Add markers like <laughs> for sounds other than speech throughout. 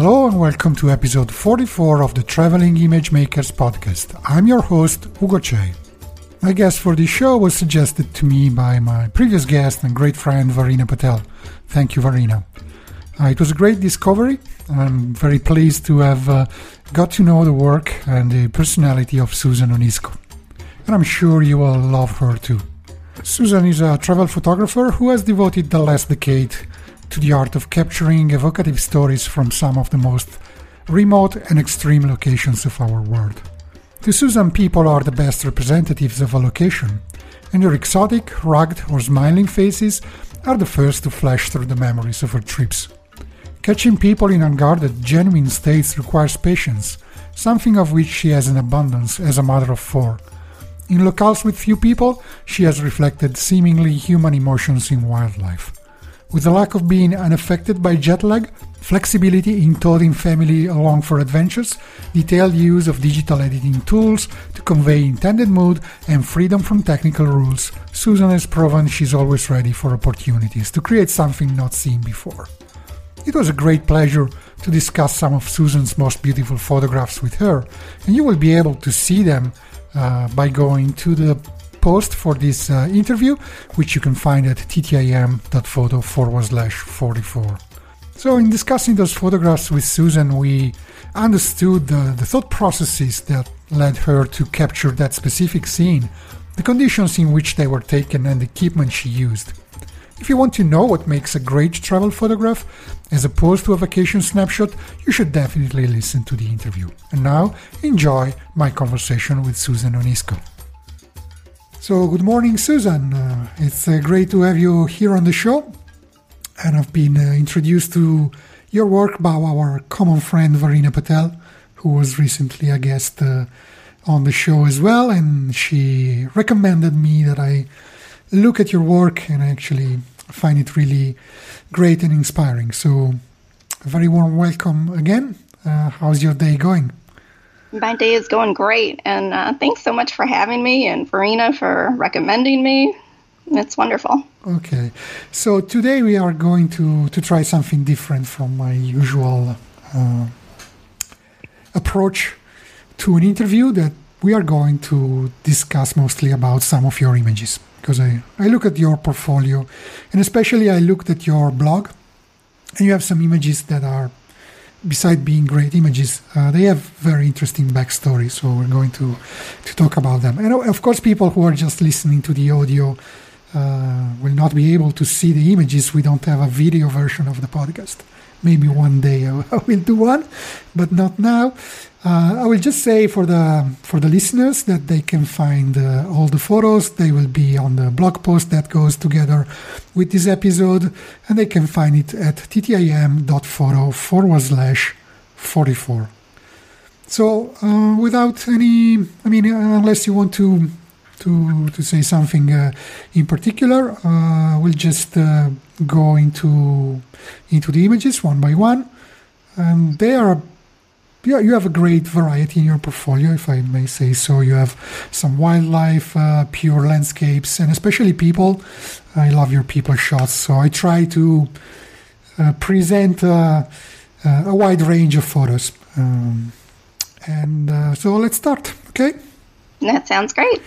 Hello and welcome to episode 44 of the Traveling Image Makers podcast. I'm your host, Ugo Cei. My guest for this show was suggested to me by my previous guest and great friend, Varina Patel. Thank you, Varina. Uh, it was a great discovery. I'm very pleased to have uh, got to know the work and the personality of Susan Onisko. And I'm sure you will love her too. Susan is a travel photographer who has devoted the last decade to the art of capturing evocative stories from some of the most remote and extreme locations of our world. To Susan, people are the best representatives of a location, and their exotic, rugged, or smiling faces are the first to flash through the memories of her trips. Catching people in unguarded, genuine states requires patience, something of which she has in abundance as a mother of four. In locales with few people, she has reflected seemingly human emotions in wildlife with the lack of being unaffected by jet lag, flexibility in toting family along for adventures, detailed use of digital editing tools to convey intended mood, and freedom from technical rules, Susan has proven she's always ready for opportunities to create something not seen before. It was a great pleasure to discuss some of Susan's most beautiful photographs with her, and you will be able to see them uh, by going to the post for this uh, interview, which you can find at ttim.photo forward slash 44. So, in discussing those photographs with Susan, we understood the, the thought processes that led her to capture that specific scene, the conditions in which they were taken, and the equipment she used. If you want to know what makes a great travel photograph, as opposed to a vacation snapshot, you should definitely listen to the interview. And now, enjoy my conversation with Susan Onisko. So, good morning, Susan. Uh, it's uh, great to have you here on the show. And I've been uh, introduced to your work by our common friend Varina Patel, who was recently a guest uh, on the show as well. And she recommended me that I look at your work, and I actually find it really great and inspiring. So, a very warm welcome again. Uh, how's your day going? My day is going great. And uh, thanks so much for having me and Varina for recommending me. It's wonderful. Okay. So today we are going to, to try something different from my usual uh, approach to an interview that we are going to discuss mostly about some of your images because I, I look at your portfolio and especially I looked at your blog and you have some images that are beside being great images, uh, they have very interesting backstories. So we're going to to talk about them. And of course, people who are just listening to the audio uh, will not be able to see the images. We don't have a video version of the podcast. Maybe one day I <laughs> will do one, but not now. Uh, I will just say for the for the listeners that they can find uh, all the photos. They will be on the blog post that goes together with this episode, and they can find it at ttim.photo forward slash 44. So, uh, without any, I mean, unless you want to to to say something uh, in particular, uh, we'll just uh, go into into the images one by one, and they are yeah, you have a great variety in your portfolio, if I may say so. You have some wildlife, uh, pure landscapes, and especially people. I love your people shots, so I try to uh, present uh, uh a wide range of photos. Um, and uh, so let's start, okay? That sounds great.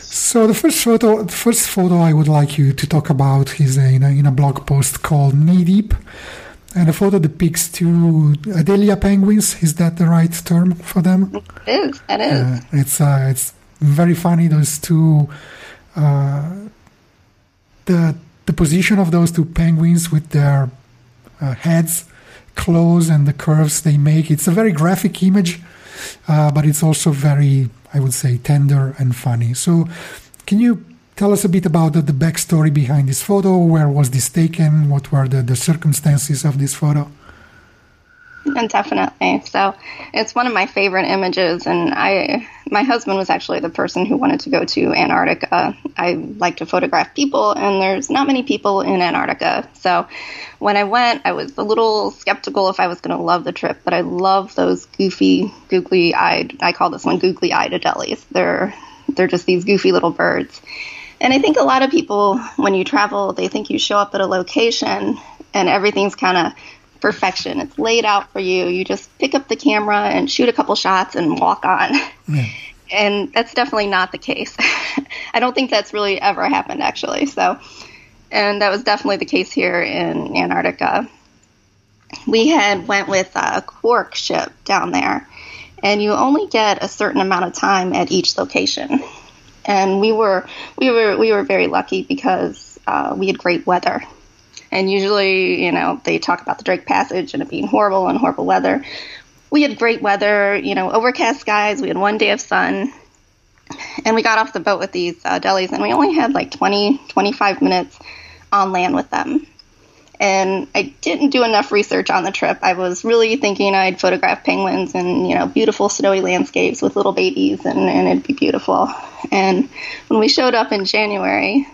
So the first photo, the first photo I would like you to talk about is in a, in a blog post called Knee Deep. And the photo depicts two Adelie penguins. Is that the right term for them? It is. It is. Uh, it's uh, it's very funny. Those two, uh, the the position of those two penguins with their uh, heads close and the curves they make. It's a very graphic image, uh, but it's also very, I would say, tender and funny. So, can you Tell us a bit about the, the backstory behind this photo. Where was this taken? What were the, the circumstances of this photo? And <laughs> definitely. So it's one of my favorite images. And I, my husband was actually the person who wanted to go to Antarctica. I like to photograph people, and there's not many people in Antarctica. So when I went, I was a little skeptical if I was going to love the trip, but I love those goofy, googly eyed, I call this one googly eyed Adelies. They're, they're just these goofy little birds. And I think a lot of people, when you travel, they think you show up at a location and everything's kind of perfection. It's laid out for you. You just pick up the camera and shoot a couple shots and walk on. Yeah. And that's definitely not the case. <laughs> I don't think that's really ever happened, actually. So, and that was definitely the case here in Antarctica. We had went with a Quark ship down there, and you only get a certain amount of time at each location. And we were we were we were very lucky because uh, we had great weather and usually, you know, they talk about the Drake Passage and it being horrible and horrible weather. We had great weather, you know, overcast skies. We had one day of sun. And we got off the boat with these uh, delis, and we only had like 20, 25 minutes on land with them. And I didn't do enough research on the trip. I was really thinking I'd photograph penguins and, you know, beautiful snowy landscapes with little babies, and, and it'd be beautiful. And when we showed up in January,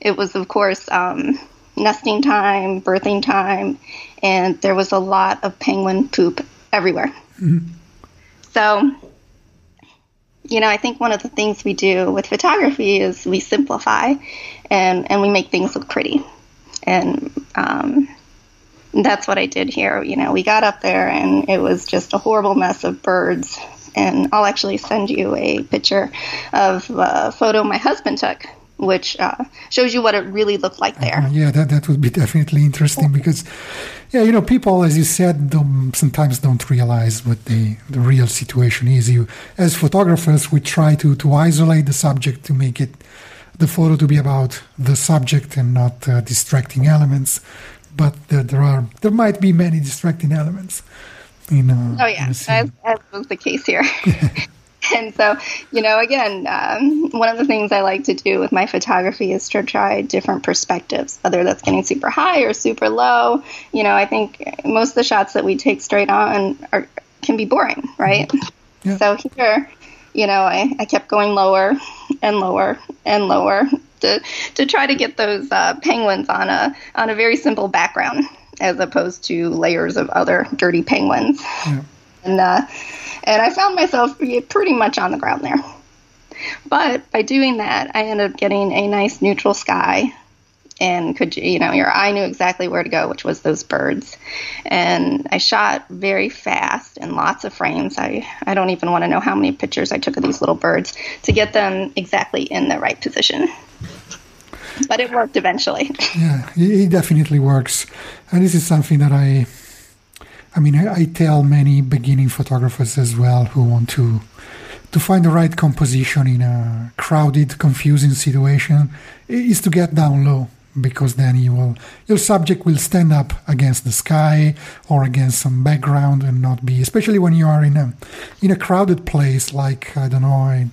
it was, of course, um, nesting time, birthing time, and there was a lot of penguin poop everywhere. Mm-hmm. So, you know, I think one of the things we do with photography is we simplify and, and we make things look pretty. And um, that's what I did here. You know, we got up there and it was just a horrible mess of birds. And I'll actually send you a picture of a photo my husband took which uh, shows you what it really looked like there. Uh, yeah, that, that would be definitely interesting because, yeah, you know, people, as you said, don't, sometimes don't realize what the, the real situation is. You, as photographers, we try to, to isolate the subject to make it the photo to be about the subject and not uh, distracting elements. But there are there might be many distracting elements. In, uh, oh yeah, as, as was the case here. <laughs> and so, you know, again, um, one of the things I like to do with my photography is to try different perspectives, whether that's getting super high or super low. You know, I think most of the shots that we take straight on are can be boring, right? Mm-hmm. Yeah. So here, you know, I, I kept going lower and lower and lower to to try to get those uh, penguins on a on a very simple background as opposed to layers of other dirty penguins. Yeah. And uh, and I found myself pretty much on the ground there. But by doing that, I ended up getting a nice neutral sky and could you you know your eye knew exactly where to go which was those birds. And i shot very fast in lots of frames. I i don't even want to know how many pictures i took of these little birds to get them exactly in the right position. But it worked eventually. <laughs> Yeah it definitely works. And this is something that i I mean, I, I, tell many beginning photographers as well who want to to find the right composition in a crowded, confusing situation is to get down low because then you will your subject will stand up against the sky or against some background and not be especially when you are in a in a crowded place like I don't know I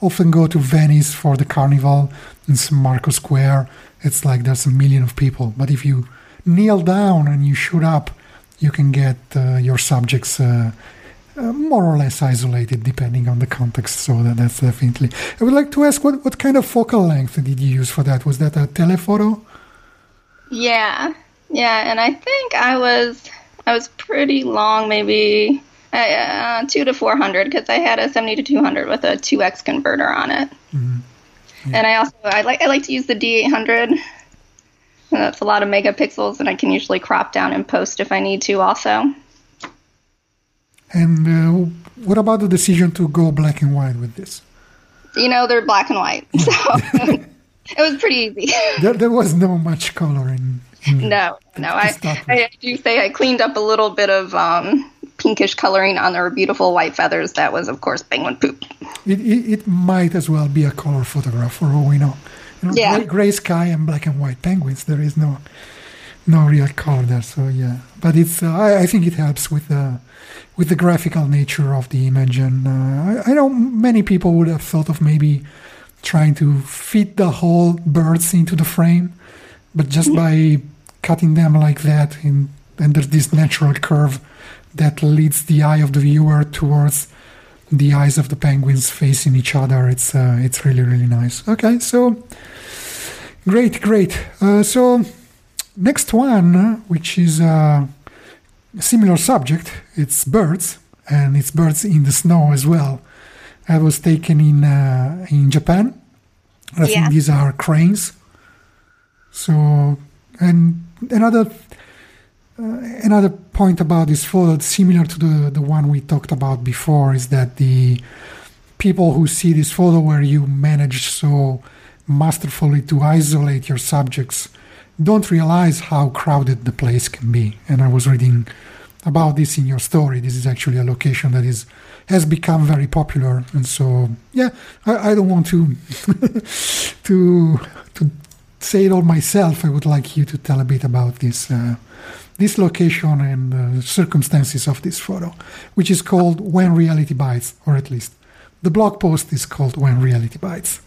often go to Venice for the carnival in San Marco Square. It's like there's a million of people. But if you kneel down and you shoot up you can get uh, your subjects uh, uh, more or less isolated depending on the context. So that, that's definitely. I would like to ask what, what kind of focal length did you use for that? Was that a telephoto? Yeah, yeah, and I think I was I was pretty long, maybe uh, two to four hundred, because I had a seventy to two hundred with a two x converter on it. Mm-hmm. Yeah. And I also I like I like to use the D eight hundred that's a lot of megapixels, and I can usually crop down and post if I need to also. And uh, what about the decision to go black and white with this? You know, they're black and white, <laughs> so <laughs> it was pretty easy. there, there, was no much color in. in no, no. I, I do say I cleaned up a little bit of um, pinkish coloring on their beautiful white feathers. That was, of course, penguin poop. It, it, it might as well be a color photograph, for all we know. You know, yeah. gray, gray, sky and black and white penguins. There is no no real color there. So yeah, but it's uh, I, I, think it helps with the with the graphical nature of the image. And uh, I, I, know many people would have thought of maybe trying to fit the whole birds into the frame, but just mm-hmm. by cutting them like that, in, and there's this natural curve that leads the eye of the viewer towards the eyes of the penguins facing each other. It's uh, it's really really nice. Okay, so great, great. Uh, so next one, which is a similar subject, it's birds, and it's birds in the snow as well. I was taken in uh, in Japan. I Yeah. think these are cranes. So and another uh, another point about this photo, similar to the, the one we talked about before, is that the people who see this photo where you manage so masterfully to isolate your subjects don't realize how crowded the place can be. And I was reading about this in your story. This is actually a location that is has become very popular, and so yeah, I, I don't want to <laughs> to to say it all myself. I would like you to tell a bit about this uh, this location and uh, circumstances of this photo, which is called "When Reality Bites," or at least the blog post is called "When Reality Bites."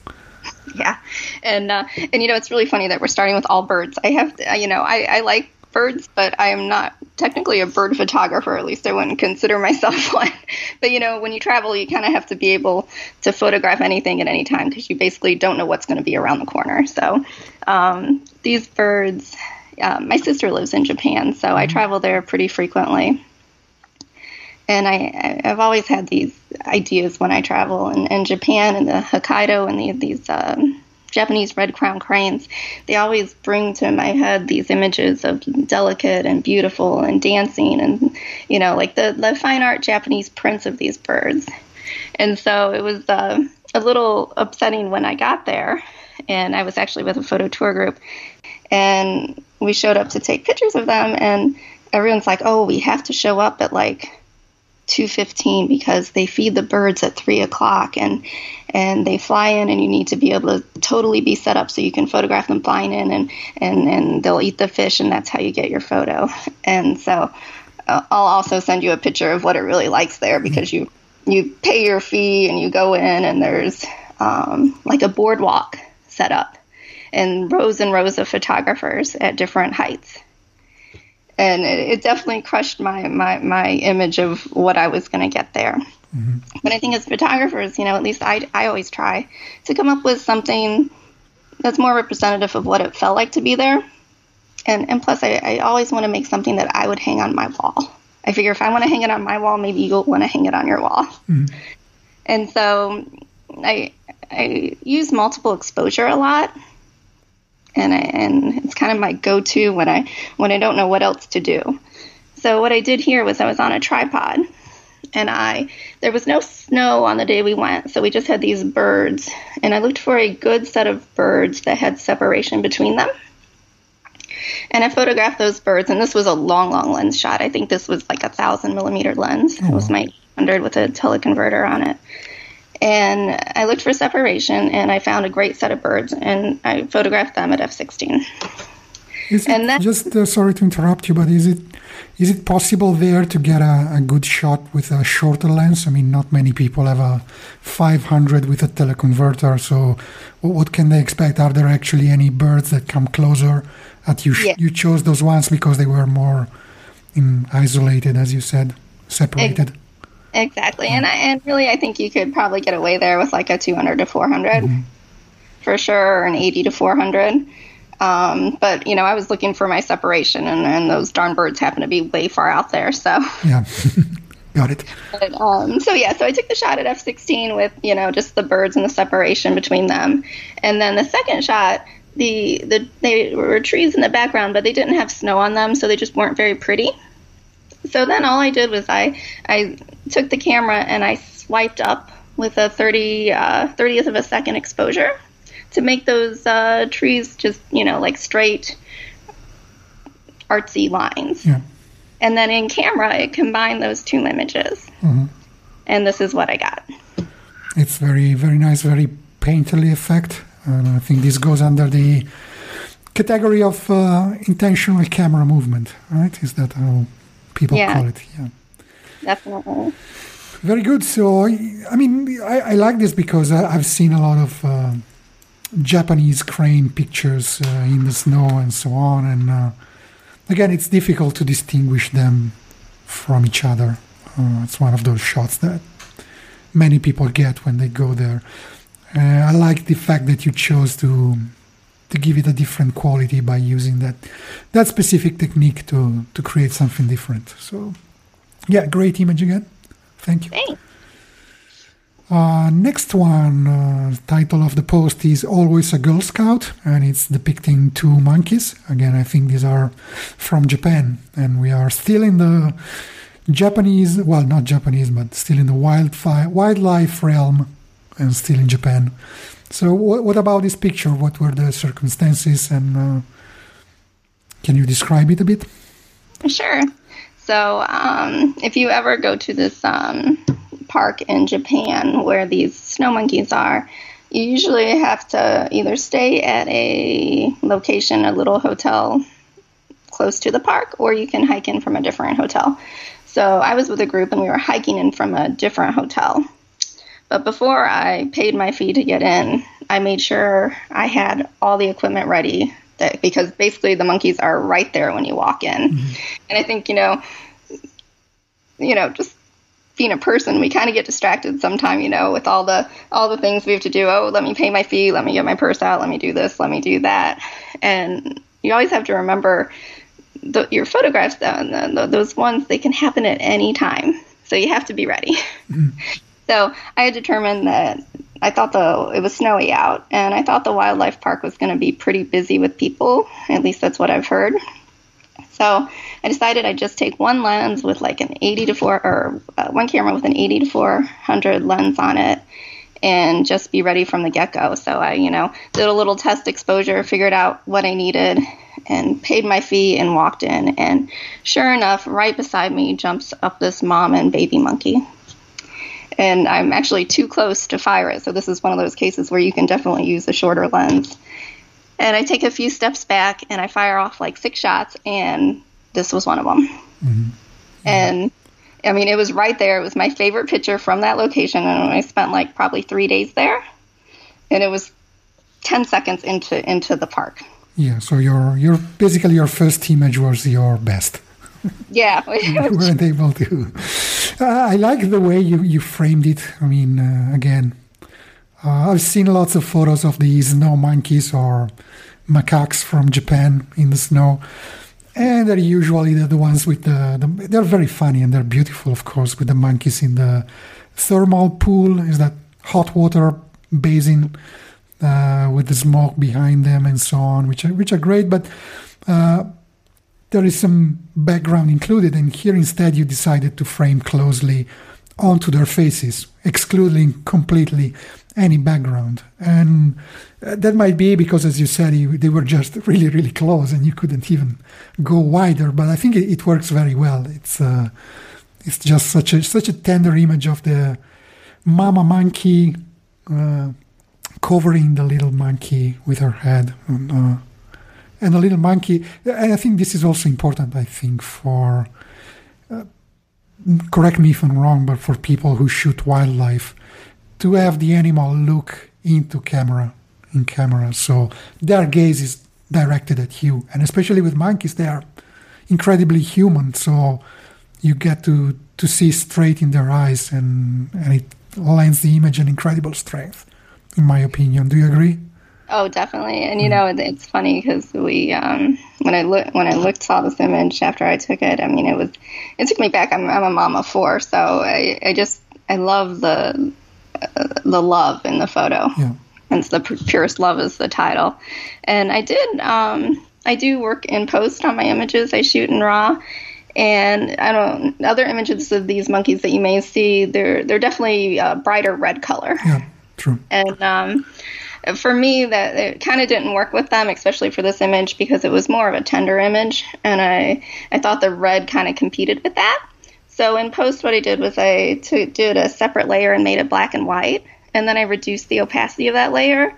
<laughs> Yeah, and uh, and you know it's really funny that we're starting with all birds. I have you know I, I like birds, but I am not technically a bird photographer. At least I wouldn't consider myself <laughs> one. But you know when you travel, you kind of have to be able to photograph anything at any time because you basically don't know what's going to be around the corner. So um, these birds. Uh, my sister lives in Japan, so I travel there pretty frequently and I, I've always had these ideas when I travel. And, and Japan and the Hokkaido and the, these um, Japanese red crown cranes, they always bring to my head these images of delicate and beautiful and dancing and, you know, like the, the fine art Japanese prints of these birds. And so it was uh, a little upsetting when I got there. And I was actually with a photo tour group. And we showed up to take pictures of them. And everyone's like, oh, we have to show up at like 2.15 because they feed the birds at 3 o'clock and and they fly in and you need to be able to totally be set up so you can photograph them flying in and and and they'll eat the fish and that's how you get your photo. <laughs> And so uh, i'll also send you a picture of what it really likes there because you you pay your fee and you go in and there's um, like a boardwalk set up and rows and rows of photographers at different heights and it, it definitely crushed my, my, my image of what I was going to get there. Mm-hmm. But I think as photographers, you know, at least I, I always try to come up with something that's more representative of what it felt like to be there. And, and plus, I, I always want to make something that I would hang on my wall. I figure if I want to hang it on my wall, maybe you'll want to hang it on your wall. Mm-hmm. And so I, I use multiple exposure a lot and I, and it's kind of my go-to when I when I don't know what else to do. So what I did here was I was on a tripod, and I there was no snow on the day we went, so we just had these birds, and I looked for a good set of birds that had separation between them. And I photographed those birds, and this was a long, long lens shot. I think this was like a thousand millimeter lens. It was oh. my 100 with a teleconverter on it and I looked for separation, and I found a great set of birds, and I photographed them at f16. Is it And that- just uh, sorry to interrupt you, but is it is it possible there to get a, a good shot with a shorter lens? I mean, not many people have a 500 with a teleconverter, so what, what can they expect? Are there actually any birds that come closer? At you, sh- Yeah. you chose those ones because they were more in, isolated, as you said, separated. Exactly, and I, and really, I think you could probably get away there with like a 200 to 400 for sure, or an 80 to 400. Um, but you know, I was looking for my separation, and, and those darn birds happen to be way far out there. So, Yeah, <laughs> got it. But, um, so yeah, so I took the shot at f16 with you know just the birds and the separation between them, and then the second shot, the the they were trees in the background, but they didn't have snow on them, so they just weren't very pretty. So then all I did was I I took the camera and I swiped up with a 30 uh, 30th of a second exposure to make those uh, trees just you know like straight artsy lines. Yeah. And then in camera, it combined those two images. And this is what I got. It's very, very nice, very painterly effect. And I think this goes under the category of uh, intentional camera movement, right? Is that how people Yeah. call it? Yeah. Definitely. Very good. So, I mean, I, I like this because I, I've seen a lot of uh, Japanese crane pictures uh, in the snow and so on. And uh, again, it's difficult to distinguish them from each other. Uh, it's one of those shots that many people get when they go there. Uh, I like the fact that you chose to to give it a different quality by using that that specific technique to to create something different. So, yeah, great image again. Thank you. Thanks. Uh, next one, uh, title of the post is Always a Girl Scout, and it's depicting two monkeys. Again, I think these are from Japan, and we are still in the Japanese, well, not Japanese, but still in the wildfire, wildlife realm, and still in Japan. So, what, what about this picture? What were the circumstances, and uh, can you describe it a bit? Sure. So, um, if you ever go to this um, park in Japan where these snow monkeys are, you usually have to either stay at a location, a little hotel close to the park, or you can hike in from a different hotel. So I was with a group and we were hiking in from a different hotel. But before I paid my fee to get in, I made sure I had all the equipment ready that, because basically the monkeys are right there when you walk in. Mm-hmm. And I think, you know, you know, just being a person, we kind of get distracted sometime, you know, with all the all the things we have to do. Oh, let me pay my fee, let me get my purse out, let me do this, let me do that. And you always have to remember the, your photographs, though, and the, those ones, they can happen at any time. So you have to be ready. Mm-hmm. So I had determined that I thought the it was snowy out, and I thought the wildlife park was going to be pretty busy with people. At least that's what I've heard. So I decided I'd just take one lens with like an 80 to 4 or uh, one camera with an 80 to 400 lens on it and just be ready from the get go. So I, you know, did a little test exposure, figured out what I needed, and paid my fee and walked in. And sure enough, right beside me jumps up this mom and baby monkey. And I'm actually too close to fire it. So this is one of those cases where you can definitely use a shorter lens. And I take a few steps back and I fire off like six shots, and this was one of them. Mm-hmm. And I mean, it was right there. It was my favorite picture from that location, and I spent like probably three days there. And it was ten seconds into into the park. Yeah, so your your basically your first image was your best. Yeah, we weren't able to. Uh, I like the way you you framed it. I mean, uh, again, uh, I've seen lots of photos of these snow monkeys or macaques from Japan in the snow, and they're usually the, the ones with the, the, They're very funny and they're beautiful, of course, with the monkeys in the thermal pool. Is that hot water basin uh, with the smoke behind them and so on, which are, which are great, but. Uh, there is some background included, and here instead you decided to frame closely onto their faces, excluding completely any background. And uh, that might be because, as you said, they were just <laughs> really, really close and you couldn't even go wider. But I think it, works very well. It's uh, it's just such a such a tender image of the mama monkey uh, covering the little monkey with her head. And, uh, and the little monkey, and I think this is also important, I think, for, uh, correct me if I'm wrong, but for people who shoot wildlife, to have the animal look into camera in camera. So their gaze is directed at you. And especially with monkeys they are incredibly human. So you get to to see straight in their eyes and and it lends the image an incredible strength in my opinion. Do you agree oh definitely and you know it's funny because we um when i look when i looked saw this image after i took it i mean it was it took me back i'm, I'm a mom of four so i i just i love the the love in the photo. Yeah. Hence, the purest love is the title. And I did, um, I do work in post on my images. I shoot in RAW, and I don't other images of these monkeys that you may see. They're they're definitely a brighter red color. Yeah, true. And um, for me, that it kind of didn't work with them, especially for this image because it was more of a tender image, and I I thought the red kind of competed with that. So in post, what I did was I t- did a separate layer and made it black and white, and then I reduced the opacity of that layer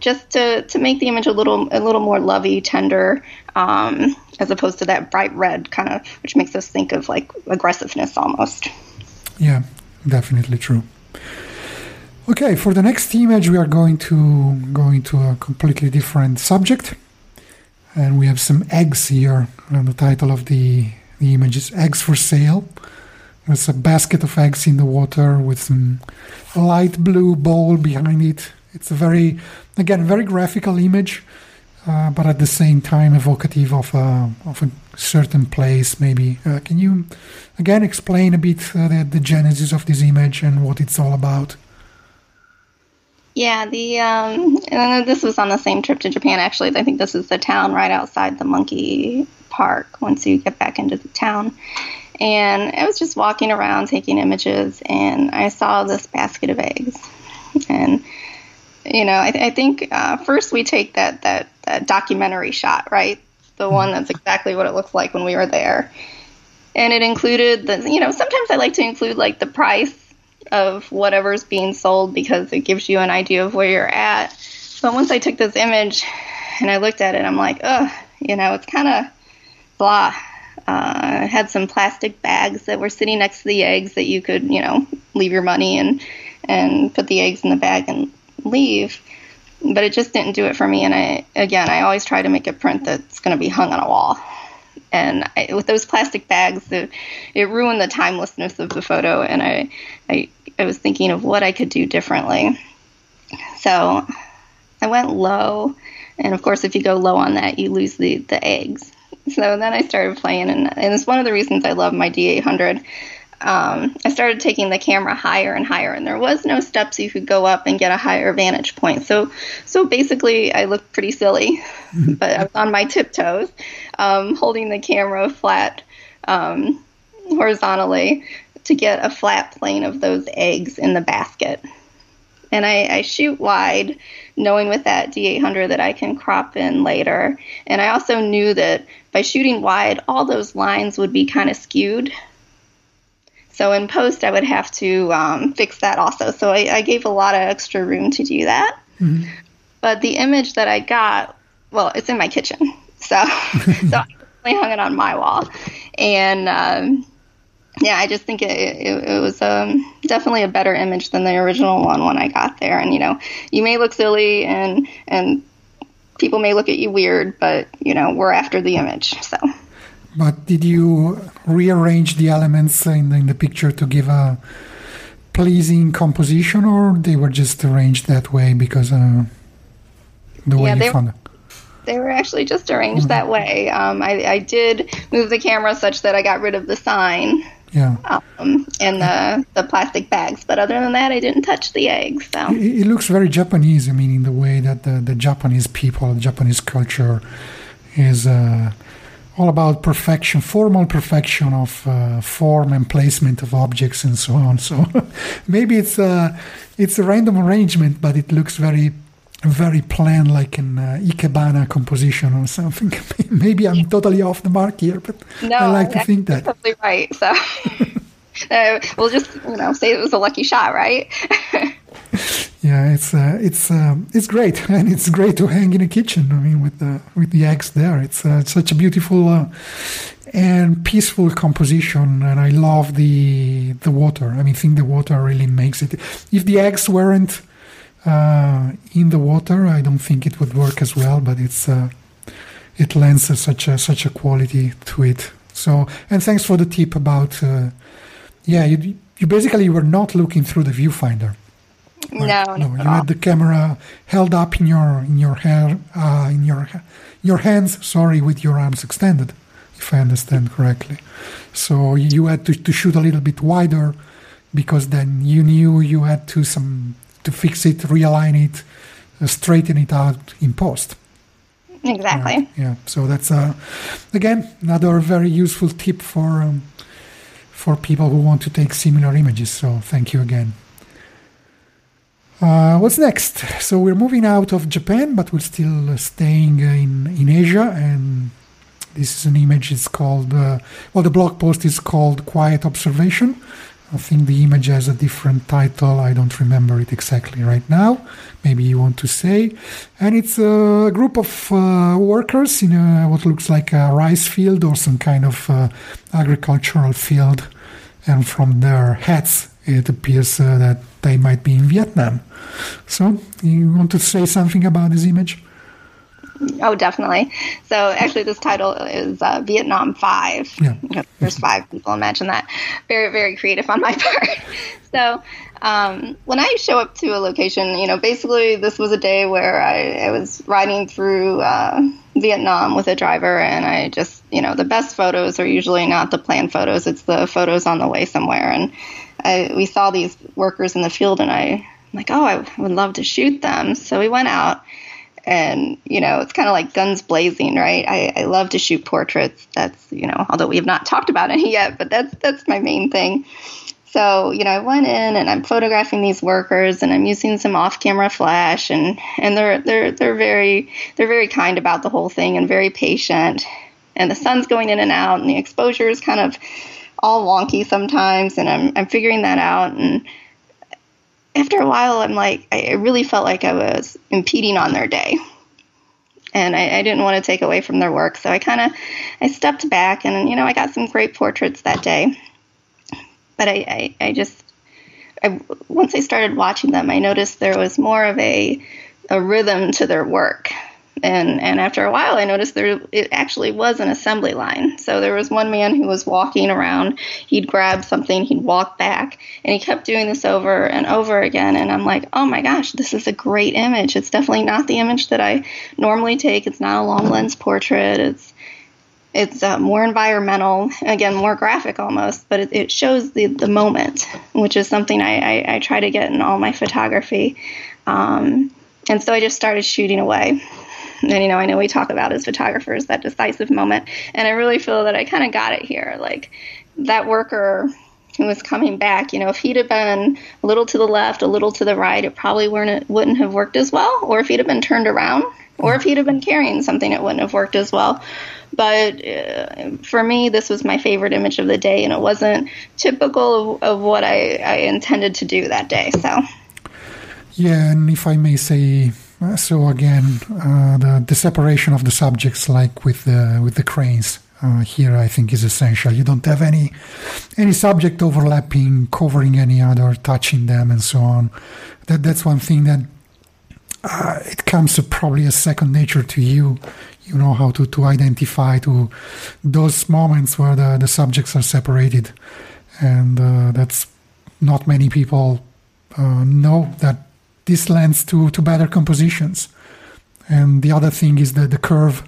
just to, to make the image a little a little more lovey, tender, um, as opposed to that bright red kind of, which makes us think of like aggressiveness almost. Yeah, definitely true. Okay, for the next image, we are going to go into a completely different subject, and we have some eggs here. And the title of the The image is eggs for sale. There's a basket of eggs in the water with some light blue bowl behind it. It's a very, again, very graphical image, uh, but at the same time evocative of a, of a certain place, maybe. Uh, can you, again, explain a bit uh, the, the genesis of this image and what it's all about? Yeah, the um, <laughs> and this was on the same trip to Japan. Actually, I think this is the town right outside the monkey park. Once you get back into the town, and I was just walking around taking images, and I saw this basket of eggs, and you know, I, th- I think uh, first we take that, that that documentary shot, right? The mm-hmm. one that's exactly what it looks like when we were there, and it included the, you know, sometimes I like to include like the price of whatever's being sold because it gives you an idea of where you're at. But once I took this image and I looked at it, I'm like, ugh, you know, it's kind of blah. Uh, had some plastic bags that were sitting next to the eggs that you could, you know, leave your money and and put the eggs in the bag and leave. But it just didn't do it for me. And I, again, I always try to make a print that's going to be hung on a wall and I, with those plastic bags, the, it ruined the timelessness of the photo. And I, I, I was thinking of what I could do differently. So I went low, and of course, if you go low on that, you lose the the eggs. So then I started playing, and, and it's one of the reasons I love my D800 um, I started taking the camera higher and higher, and there was no steps you could go up and get a higher vantage point. So, so basically, I looked pretty silly, <laughs> but I was on my tiptoes, um, holding the camera flat um, horizontally to get a flat plane of those eggs in the basket. And I, I shoot wide, knowing with that D800 that I can crop in later. And I also knew that by shooting wide, all those lines would be kind of skewed so in post, I would have to um, fix that also. So I, I, gave a lot of extra room to do that. Mm-hmm. But the image that I got, well, it's in my kitchen, so <laughs> so I hung it on my wall, and um, yeah, I just think it, it, it was um, definitely a better image than the original one when I got there. And you know, you may look silly and and people may look at you weird, but you know, we're after the image, so. But did you rearrange the elements in the, in the picture to give a pleasing composition, or they were just arranged that way because uh, the way yeah, you found it? They were actually just arranged mm-hmm. that way. Um, I, I, did move the camera such that I got rid of the sign. Yeah. Um, and the the plastic bags, but other than that, I didn't touch the eggs. So it, it looks very Japanese. I mean, in the way that the, the Japanese people, the Japanese culture, is. Uh, all about perfection, formal perfection of uh, form and placement of objects and so on. So <laughs> maybe it's a it's a random arrangement, but it looks very very planned, like an uh, ikebana composition or something. <laughs> maybe I'm totally off the mark here, but no, I like to think that. Totally right. So <laughs> uh, we'll just you know say it was a lucky shot, right? <laughs> yeah, it's uh, it's uh, it's great, and it's great to hang in a kitchen. I mean, with the with the eggs there, it's uh, such a beautiful uh, and peaceful composition, and I love the the water. I mean, I think the water really makes it. If the eggs weren't uh, in the water, I don't think it would work as well. But it's uh, it lends such a such a quality to it. So, and thanks for the tip about uh, yeah, you you basically were not looking through the viewfinder no, no, you had the camera held up in your in your hair uh, in your your hands. Sorry, with your arms extended, if I understand correctly. So you had to, to shoot a little bit wider because then you knew you had to some to fix it, realign it, uh, straighten it out in post. Exactly. Right. Yeah. So that's uh, again another very useful tip for um, for people who want to take similar images. So thank you again. Uh, what's next? So we're moving out of Japan, but we're still staying in in Asia, and this is an image. It's called uh, well, the blog post is called "Quiet Observation." I think the image has a different title. I don't remember it exactly right now. Maybe you want to say. And it's a group of uh, workers in a, what looks like a rice field or some kind of uh, agricultural field. And from their hats, it appears uh, that they might be in Vietnam. So, you want to say something about this image? Oh, definitely. So actually, this title is uh, Vietnam Five. Yeah. There's five people. Imagine that. Very, very creative on my <laughs> part. so um, when I show up to a location, you know, basically this was a day where I, I was riding through uh, Vietnam with a driver, and I just, you know, the best photos are usually not the planned photos; it's the photos on the way somewhere. And I, we saw these workers in the field, and I, I'm like, oh, I would love to shoot them. So we went out and you know it's kind of like guns blazing right? I, I love to shoot portraits. That's you know although we have not <laughs> talked about any yet but that's that's my main thing. So you know i went in and i'm photographing these workers and i'm using some off-camera flash and and they're they're they're very they're very kind about the whole thing and very patient. And the sun's going in and out and the exposure is kind of all wonky sometimes and i'm i'm figuring that out and after a while, I'm like, I really felt like I was impeding on their day. And I, I didn't want to take away from their work. So I kind of, I stepped back and, you know, I got some great portraits that day. But I, I, I just, I, once I started watching them, I noticed there was more of a, a rhythm to their work and and after a while i noticed there it actually was an assembly line. So there was one man who was walking around. He'd grab something he'd walk back and he kept doing this over and over again. And i'm like oh my gosh this is a great image. It's definitely not the image that i normally take. It's not a long lens portrait. It's it's uh, more environmental again more graphic almost but it, it, shows the, the moment which is something I, I, I try to get in all my photography. Um, and so i just started shooting away and you know, I know we talk about as photographers that decisive moment, and I really feel that I kind of got it here. Like that worker who was coming back, you know, if he'd have been a little to the left, a little to the right, it probably weren't wouldn't have worked as well. Or if he'd have been turned around, or if he'd have been carrying something, it wouldn't have worked as well. But uh, for me, this was my favorite image of the day, and it wasn't typical of, of what I, I intended to do that day. So. Yeah, and if I may say so again, uh, the, the separation of the subjects, like with the with the cranes, uh, here I think is essential. You don't have any any subject overlapping, covering any other, touching them, and so on. That that's one thing that uh, it comes to probably a second nature to you. You know how to, to identify to those moments where the, the subjects are separated, and uh, that's not many people uh, know that this lends to, to better compositions. And the other thing is that the curve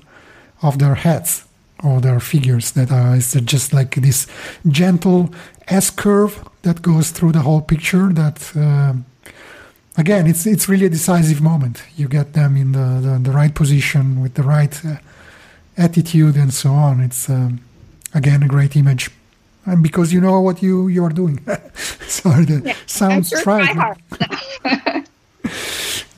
of their heads or their figures that are is just like this gentle S curve that goes through the whole picture. That uh, again, it's it's really a decisive moment. You get them in the, the, the right position with the right uh, attitude and so on. It's um, again a great image, and because you know what you you are doing. <laughs> Sorry, the yeah, sounds tried. <laughs>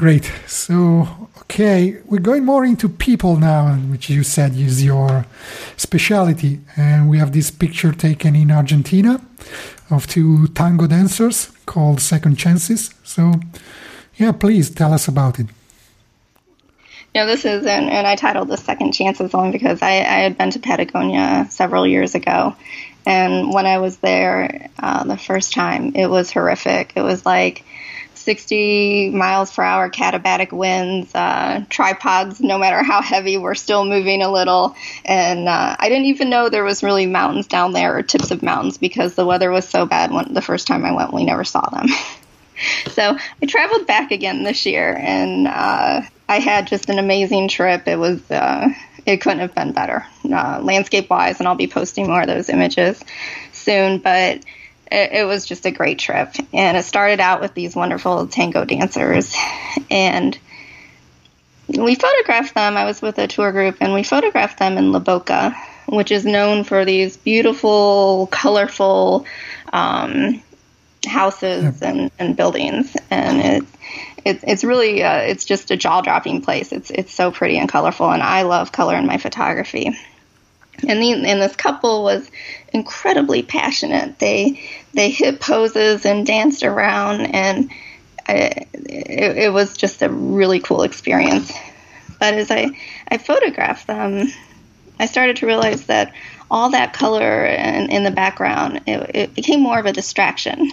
Great. So, okay, we're going more into people now, which you said is your specialty. And we have this picture taken in Argentina of two tango dancers called Second Chances. So, yeah, please tell us about it. Know, this is, and, and I titled this Second Chances only because I, I had been to Patagonia several years ago. And when I was there uh, the first time, it was horrific. It was like, 60 miles per hour katabatic winds. Uh, tripods, no matter how heavy, were still moving a little. And uh, I didn't even know there was really mountains down there or tips of mountains because the weather was so bad when the first time I went, we never saw them. <laughs> so I traveled back again this year, and uh, I had just an amazing trip. It was uh, it couldn't have been better, uh, landscape wise, and I'll be posting more of those images soon. But it, it was just a great trip. And it started out with these wonderful tango dancers. And we photographed them. I was with a tour group, and we photographed them in La Boca, which is known for these beautiful, colorful um, houses and, and buildings. And it's it's it's really uh, it's just a jaw dropping place. It's it's so pretty and colorful, and I love color in my photography. And the, and this couple was incredibly passionate. They they hit poses and danced around, and I, it, it was just a really cool experience. But as I I photographed them, I started to realize that all that color in, in the background it, it became more of a distraction.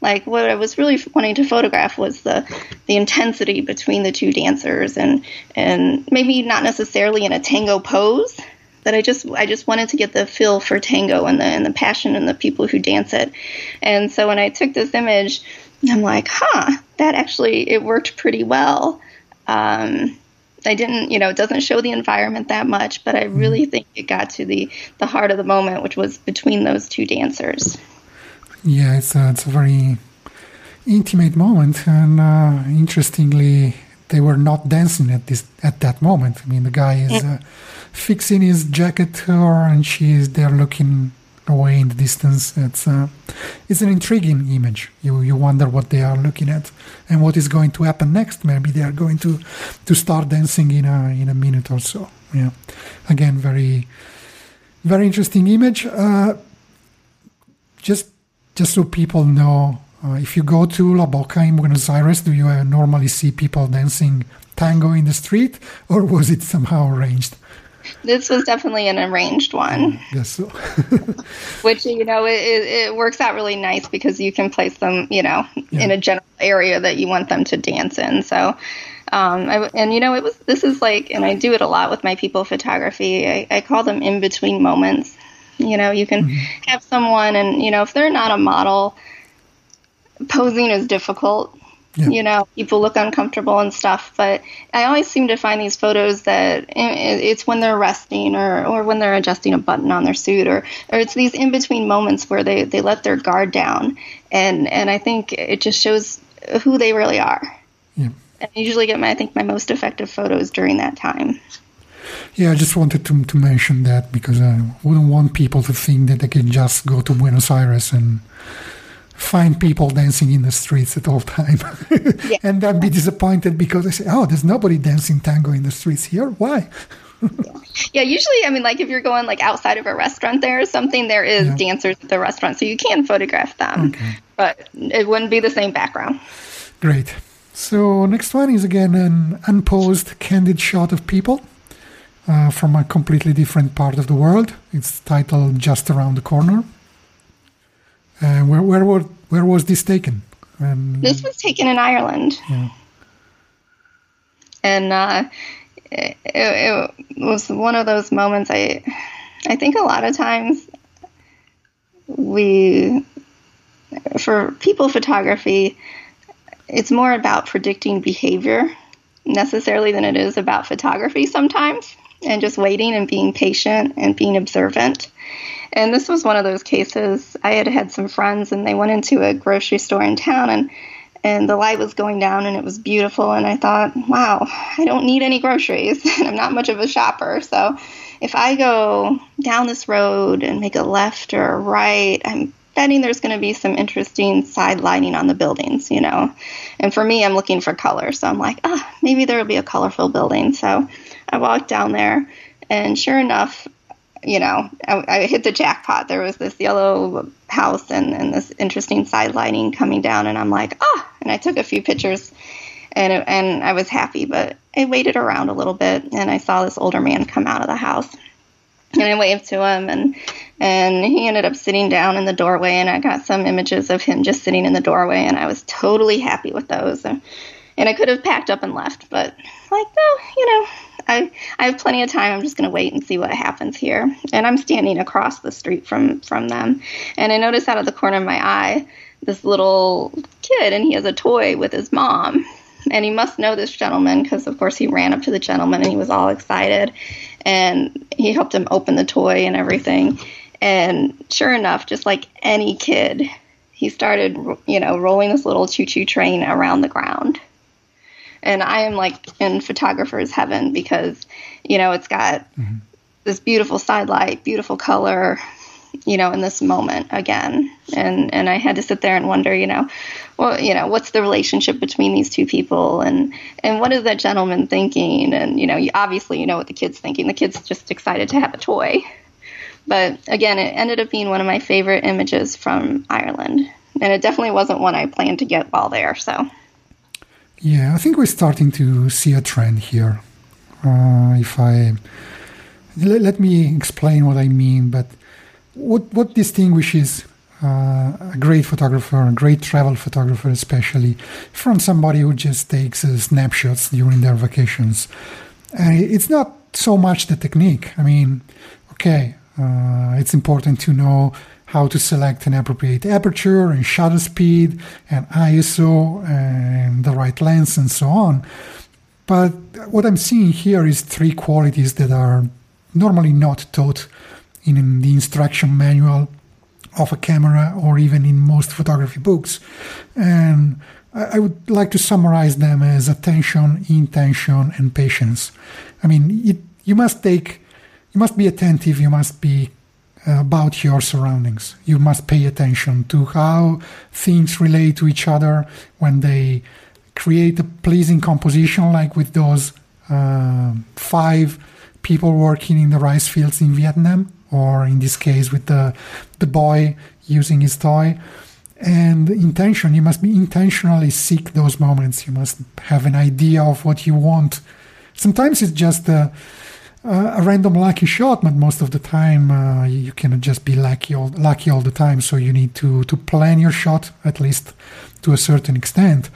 like what I was really wanting to photograph was the the intensity between the two dancers, and and maybe not necessarily in a tango pose. That I just I just wanted to get the feel for tango and the and the passion and the people who dance it, and so when I took this image, I'm like, huh, that actually it worked pretty well. Um, I didn't, you know, it doesn't show the environment that much, but I really mm-hmm. think it got to the the heart of the moment, which was between those two dancers. Yeah, it's a, it's a very intimate moment, and uh, interestingly, they were not dancing at this at that moment. I mean, the guy is uh, fixing his jacket her, and she is there looking away in the distance. It's uh, it's an intriguing image. You you wonder what they are looking at and what is going to happen next. Maybe they are going to to start dancing in a in a minute or so. Yeah, again, very very interesting image. Uh, just just so people know, uh, if you go to La Boca in Buenos Aires, do you normally see people dancing tango in the street, or was it somehow arranged? This was definitely an arranged one. Yes, so. <laughs> which you know it, it, works out really nice because you can place them, you know, yeah. in a general area that you want them to dance in. So, um, I, and you know, it was this is like, and I do it a lot with my people photography. I, I call them in between moments. You know, you can mm-hmm. have someone, and you know, if they're not a model, posing is difficult yeah. You know, people look uncomfortable and stuff. But I always seem to find these photos that it's when they're resting or, or when they're adjusting a button on their suit or, or it's these in between moments where they, they let their guard down. And, and I think it just shows who they really are. Yeah. And I usually get my, I think, my most effective photos during that time. Yeah, I just wanted to, to mention that because I wouldn't want people to think that they can just go to Buenos Aires and find people dancing in the streets at all time <laughs> yeah. and then be disappointed because I say, oh, there's nobody dancing tango in the streets here. Why? yeah. <laughs> yeah. usually, I mean, like if you're going like outside of a restaurant there or something, there is yeah. dancers at the restaurant, so you can photograph them, okay. but it wouldn't be the same background. Great. So next one is again an unposed, candid shot of people uh, from a completely different part of the world. It's titled "Just Around the Corner." Uh, where where were, where was this taken? Um, this was taken in Ireland. Yeah. And uh, it, it, was one of those moments. I I think a lot of times we for people photography, it's more about predicting behavior necessarily than it is about photography sometimes, and just waiting and being patient and being observant. And this was one of those cases. I had had some friends, and they went into a grocery store in town, and and the light was going down, and it was beautiful. And I thought, wow, I don't need any groceries. <laughs> I'm not much of a shopper, so if I go down this road and make a left or a right, I'm betting there's going to be some interesting side lighting on the buildings, you know. And for me, I'm looking for color, so I'm like, ah, oh, maybe there will be a colorful building. So I walked down there, and sure enough, you know, I, I, hit the jackpot. There was this yellow house and, and this interesting side lighting coming down, and I'm like, ah, oh! and I took a few pictures, and it, and I was happy. But I waited around a little bit, and I saw this older man come out of the house, and I waved to him, and and he ended up sitting down in the doorway, and I got some images of him just sitting in the doorway, and I was totally happy with those. And, and I could have packed up and left, but like, no, you know, I, I have plenty of time. I'm just going to wait and see what happens here. And I'm standing across the street from from them, and I notice out of the corner of my eye this little kid, and he has a toy with his mom. And he must know this gentleman because, of course, he ran up to the gentleman and he was all excited. And he helped him open the toy and everything. And sure enough, just like any kid, he started, you know, rolling this little choo choo train around the ground and I am like in photographer's heaven because you know it's got mm-hmm. this beautiful side light, beautiful color, you know, in this moment again, and and I had to sit there and wonder, you know, well, you know, what's the relationship between these two people, and and what is that gentleman thinking, and you know, you, obviously you know what the kid's thinking. The kid's just excited to have a toy. But again, it ended up being one of my favorite images from Ireland. And it definitely wasn't one I planned to get while there. So yeah, I think we're starting to see a trend here. Uh, if I let, let, me explain what I mean, but what what distinguishes uh, a great photographer, a great travel photographer, especially from somebody who just takes uh, snapshots during their vacations. And it's not so much the technique. I mean, okay, uh, it's important to know how to select an appropriate aperture and shutter speed and ISO and the right lens and so on. But what I'm seeing here is three qualities that are normally not taught in the instruction manual of a camera or even in most photography books. And I would like to summarize them as attention, intention, and patience. I mean, it, you must take, you must be attentive, you must be about your surroundings. You must pay attention to how things relate to each other when they create a pleasing composition, like with those uh, five people working in the rice fields in Vietnam or in this case with the the boy using his toy. And intention you must be intentionally seek those moments. You must have an idea of what you want. Sometimes it's just a, a random lucky shot but most of the time uh, you cannot just be lucky all, lucky all the time so you need to to plan your shot at least to a certain extent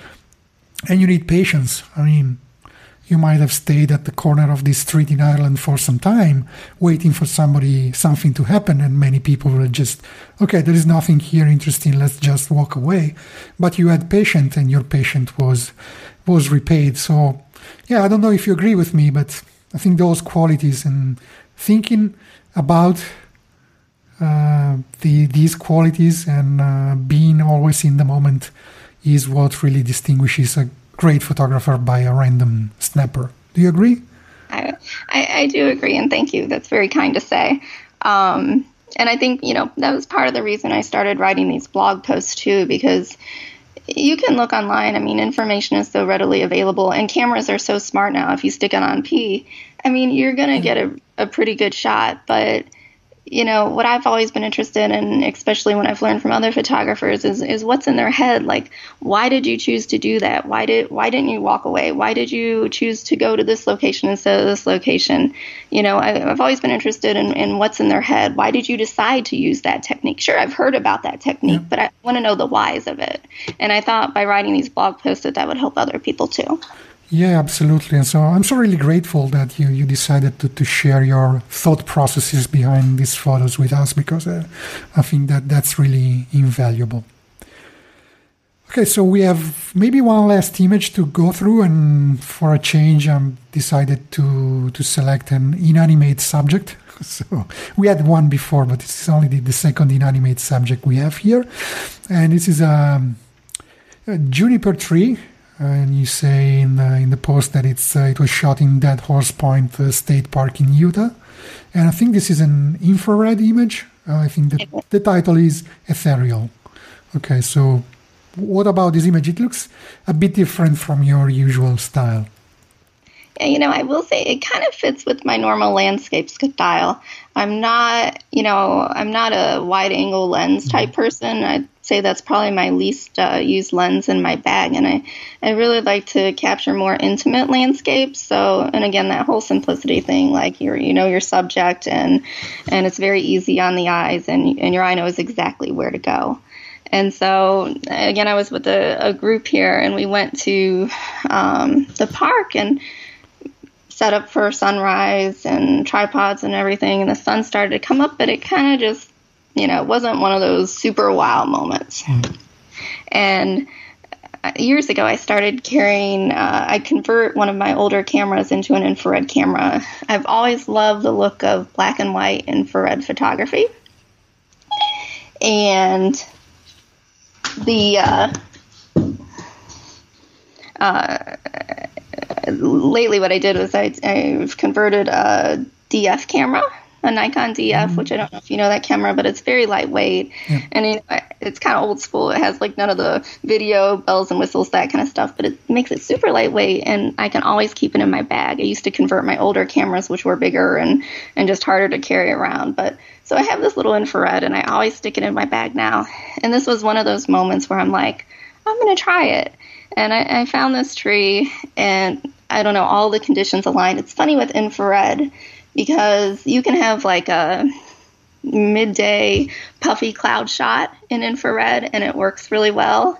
and you need patience i mean you might have stayed at the corner of this street in Ireland for some time, waiting for somebody, something to happen, and many people were just, okay, there is nothing here interesting, let's just walk away. But you had patience, and your patience was was repaid. So, yeah, I don't know if you agree with me, but I think those qualities and thinking about uh, the these qualities and uh, being always in the moment is what really distinguishes a great photographer by a random snapper. Do you agree? I, I, I do agree, and thank you. That's very kind to say. Um, and I think, you know, that was part of the reason I started writing these blog posts too, because you can look online. I mean, information is so readily available, and cameras are so smart now. If you stick it on P, I mean, you're going to get a, a pretty good shot, but you know, what I've always been interested in, especially when I've learned from other photographers, is, is what's in their head. Like, why did you choose to do that? Why did why didn't you walk away? Why did you choose to go to this location instead of this location? You know, I, have always been interested in, in what's in their head. Why did you decide to use that technique? Sure, I've heard about that technique, yeah. but I want to know the whys of it. And I thought by writing these blog posts that that would help other people too. Yeah, absolutely. And so I'm so really grateful that you, you decided to, to share your thought processes behind these photos with us because uh, I think that that's really invaluable. Okay, so we have maybe one last image to go through, and for a change, I am decided to to select an inanimate subject. <laughs> So we had one before, but this is only the, the second inanimate subject we have here, and this is a, a juniper tree and you say in the, in the post that it's uh, it was shot in Dead Horse Point uh, State Park in Utah, and I think this is an infrared image. Uh, I think the, the title is Ethereal. Okay, so what about this image? It looks a bit different from your usual style. Yeah, you know, I will say it kind of fits with my normal landscape style. I'm not, you know, I'm not a wide angle lens type mm-hmm. person. I say that's probably my least uh, used lens in my bag, and I, I really like to capture more intimate landscapes. So, and again, that whole simplicity thing, like you you know your subject, and and it's very easy on the eyes, and and your eye knows exactly where to go. And so, again, I was with a, a group here, and we went to um, the park and set up for sunrise and tripods and everything, and the sun started to come up, but it kind of just you know, it wasn't one of those super wow moments. Mm. And uh, years ago, I started carrying, uh, I convert one of my older cameras into an infrared camera. I've always loved the look of black and white infrared photography. And the, uh, uh, lately what I did was I, I've converted a DF camera a Nikon DF, mm-hmm. which I don't know if you know that camera, but it's very lightweight yeah. and it, it's kind of old school. It has like none of the video bells and whistles, that kind of stuff, but it makes it super lightweight and I can always keep it in my bag. I used to convert my older cameras, which were bigger and, and just harder to carry around. But so I have this little infrared and I always stick it in my bag now. And this was one of those moments where I'm like, I'm going to try it. And I, I found this tree and I don't know, all the conditions aligned. It's funny with infrared because you can have like a midday puffy cloud shot in infrared and it works really well.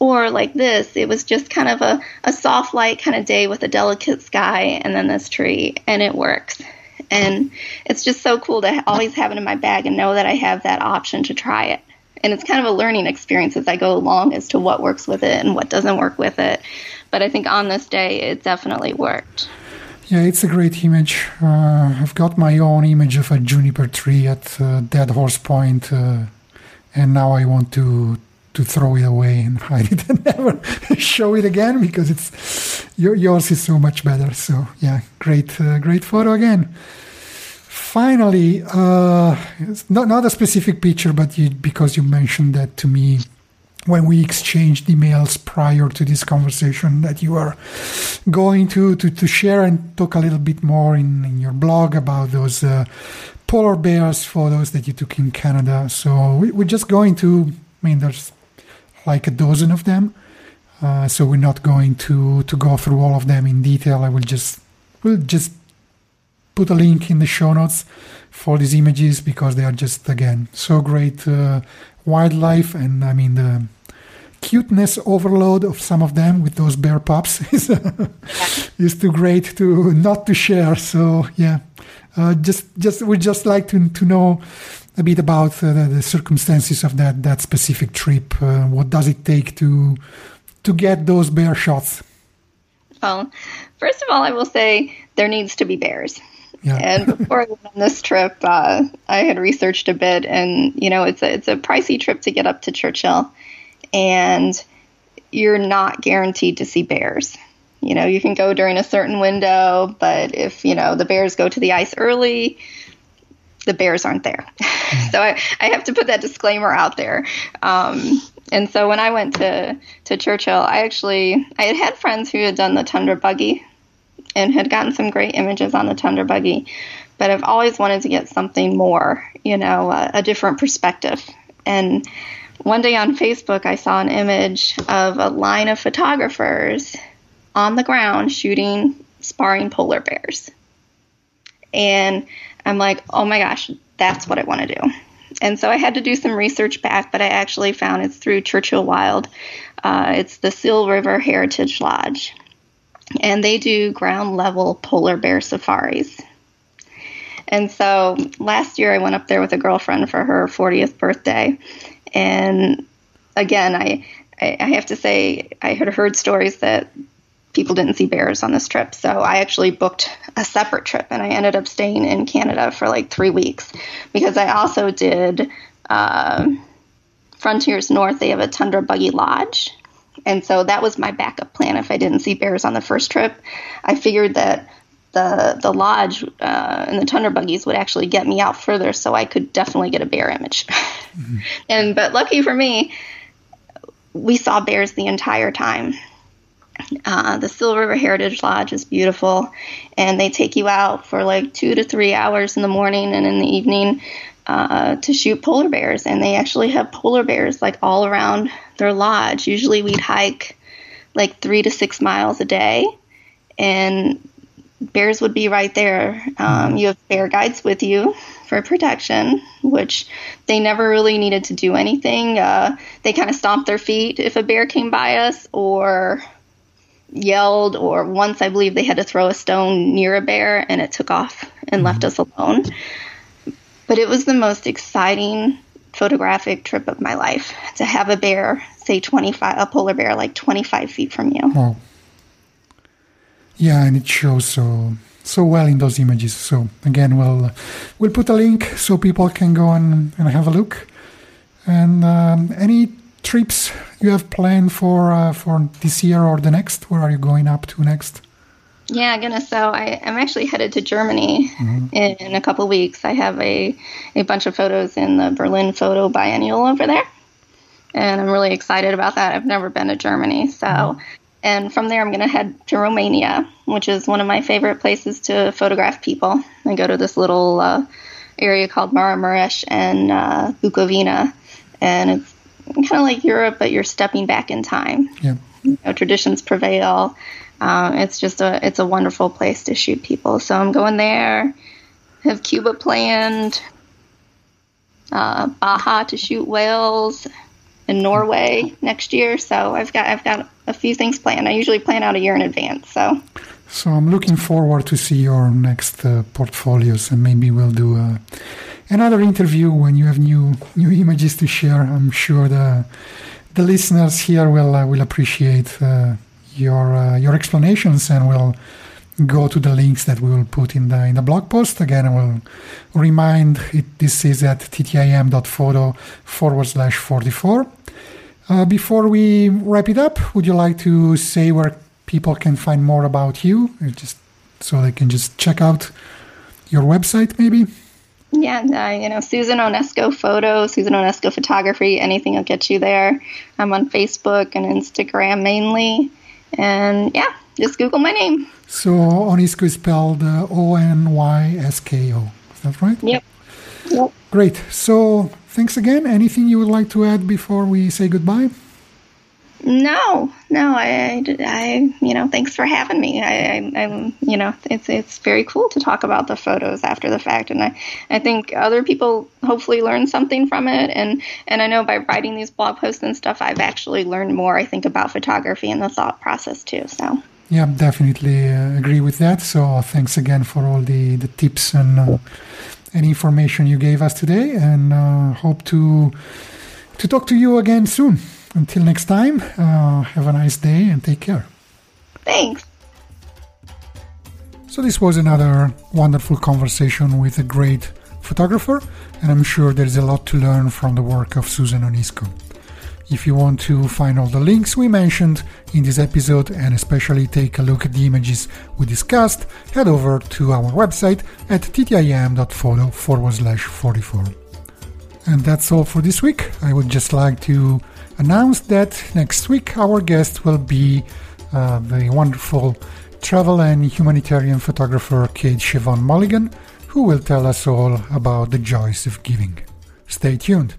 Or like this, it was just kind of a, a soft light kind of day with a delicate sky and then this tree, and it works. And it's just so cool to always have it in my bag and know that I have that option to try it. And it's kind of a learning experience as I go along as to what works with it and what doesn't work with it. But I think on this day, it definitely worked. Yeah, it's a great image. Uh, I've got my own image of a juniper tree at uh, Dead Horse Point, uh, and now I want to to throw it away and <laughs> hide it and never <laughs> show it again because it's your, yours is so much better. So yeah, great, uh, great photo again. Finally, uh, not not a specific picture, but you, because you mentioned that to me when we exchanged emails prior to this conversation that you are going to, to, to share and talk a little bit more in, in your blog about those uh, polar bears photos that you took in Canada. So we, are just going to, I mean, there's like a dozen of them. Uh, so we're not going to, to go through all of them in detail. I will just, we'll just put a link in the show notes for these images because they are just, again, so great. Uh, wildlife, and I mean the cuteness overload of some of them with those bear pups <laughs> is uh, is too great to not to share. So yeah, uh, just just we just like to to know a bit about uh, the, the, circumstances of that that specific trip. Uh, what does it take to to get those bear shots? Well, first of all, I will say there needs to be bears. Yeah. and before I went on this trip, uh, I had researched a bit, and you know, it's a it's a pricey trip to get up to Churchill, and you're not guaranteed to see bears. You know, you can go during a certain window, but if you know the bears go to the ice early, the bears aren't there. <laughs> So I, I have to put that disclaimer out there. Um, and so when I went to to Churchill, I actually I had had friends who had done the tundra buggy and had gotten some great images on the Tundra buggy. But I've always wanted to get something more, you know, a, a different perspective. And one day on Facebook, I saw an image of a line of photographers on the ground shooting sparring polar bears. And I'm like, oh my gosh, that's what I want to do. And so I had to do some research back, but I actually found it's through Churchill Wild. Uh, it's the Seal River Heritage Lodge and they do ground level polar bear safaris. And so last year I went up there with a girlfriend for her 40th birthday. And again, I, I have to say, I had heard stories that people didn't see bears on this trip. So I actually booked a separate trip and I ended up staying in Canada for like three weeks because I also did uh, Frontiers North. They have a Tundra Buggy Lodge and so that was my backup plan if I didn't see bears on the first trip. I figured that the the lodge uh, and the tundra buggies would actually get me out further, so I could definitely get a bear image. <laughs> Mm-hmm. and but lucky for me, we saw bears the entire time. Uh, the Seal River Heritage Lodge is beautiful, and they take you out for like two to three hours in the morning and in the evening uh, to shoot polar bears. And they actually have polar bears like all around their lodge. Usually we'd hike like three to six miles a day, and bears would be right there. Um, you have bear guides with you for protection, which they never really needed to do anything. Uh, they kind of stomped their feet if a bear came by us or yelled, or once I believe they had to throw a stone near a bear and it took off and left us alone. But it was the most exciting photographic trip of my life to have a bear, say 25, a polar bear, like 25 feet from you. Wow. Yeah, and it shows so so well in those images. So again, we'll we'll put a link so people can go and, and have a look. And um, any trips you have planned for uh, for this year or the next? Where are you going up to next? Yeah, goodness. So I, am actually headed to Germany mm-hmm. in, in, a couple weeks. I have a, a bunch of photos in the Berlin Photo Biennial over there. And I'm really excited about that. I've never been to Germany. So, mm-hmm. and from there, I'm going to head to Romania, which is one of my favorite places to photograph people. I go to this little uh, area called Maramuresh and uh, Bukovina. And it's kind of like Europe, but you're stepping back in time. Yeah. You know, traditions prevail um, it's just a it's a wonderful place to shoot people. So I'm going there. Have Cuba planned. uh, Baja to shoot whales in Norway next year. So I've got I've got a few things planned. I usually plan out a year in advance. So. So I'm looking forward to see your next uh, portfolios, and maybe we'll do uh, another interview when you have new new images to share. I'm sure the the listeners here will uh, will appreciate uh, your uh, your explanations, and we'll go to the links that we will put in the in the blog post. Again, I will remind it, this is at ttim.photo forward slash 44. Uh, before we wrap it up, would you like to say where people can find more about you? Just so they can just check out your website, maybe. Yeah, uh, you know, Susan Onysko Photo, Susan Onysko Photography, anything will get you there. I'm on Facebook and Instagram mainly. And yeah, just Google my name. So Onysko is spelled uh, O N Y S K O. Is that right? Yep. Yep. Great. So thanks again. Anything you would like to add before we say goodbye? No, no, I, I, you know, thanks for having me. I, I, am you know, it's it's very cool to talk about the photos after the fact, and I, I think other people hopefully learn something from it, and and I know by writing these blog posts and stuff, I've actually learned more. I think about photography and the thought process too. So. Yeah, definitely uh, agree with that. So thanks again for all the the tips and uh, and information you gave us today, and uh, hope to to talk to you again soon. Until next time, uh, have a nice day and take care. Thanks. So, this was another wonderful conversation with a great photographer, and I'm sure there's a lot to learn from the work of Susan Onysko. If you want to find all the links we mentioned in this episode and especially take a look at the images we discussed, head over to our website at ttim.photo forward slash 44. And that's all for this week. I would just like to announced that next week our guest will be uh, the wonderful travel and humanitarian photographer Kate Siobhan Mulligan, who will tell us all about the joys of giving. Stay tuned.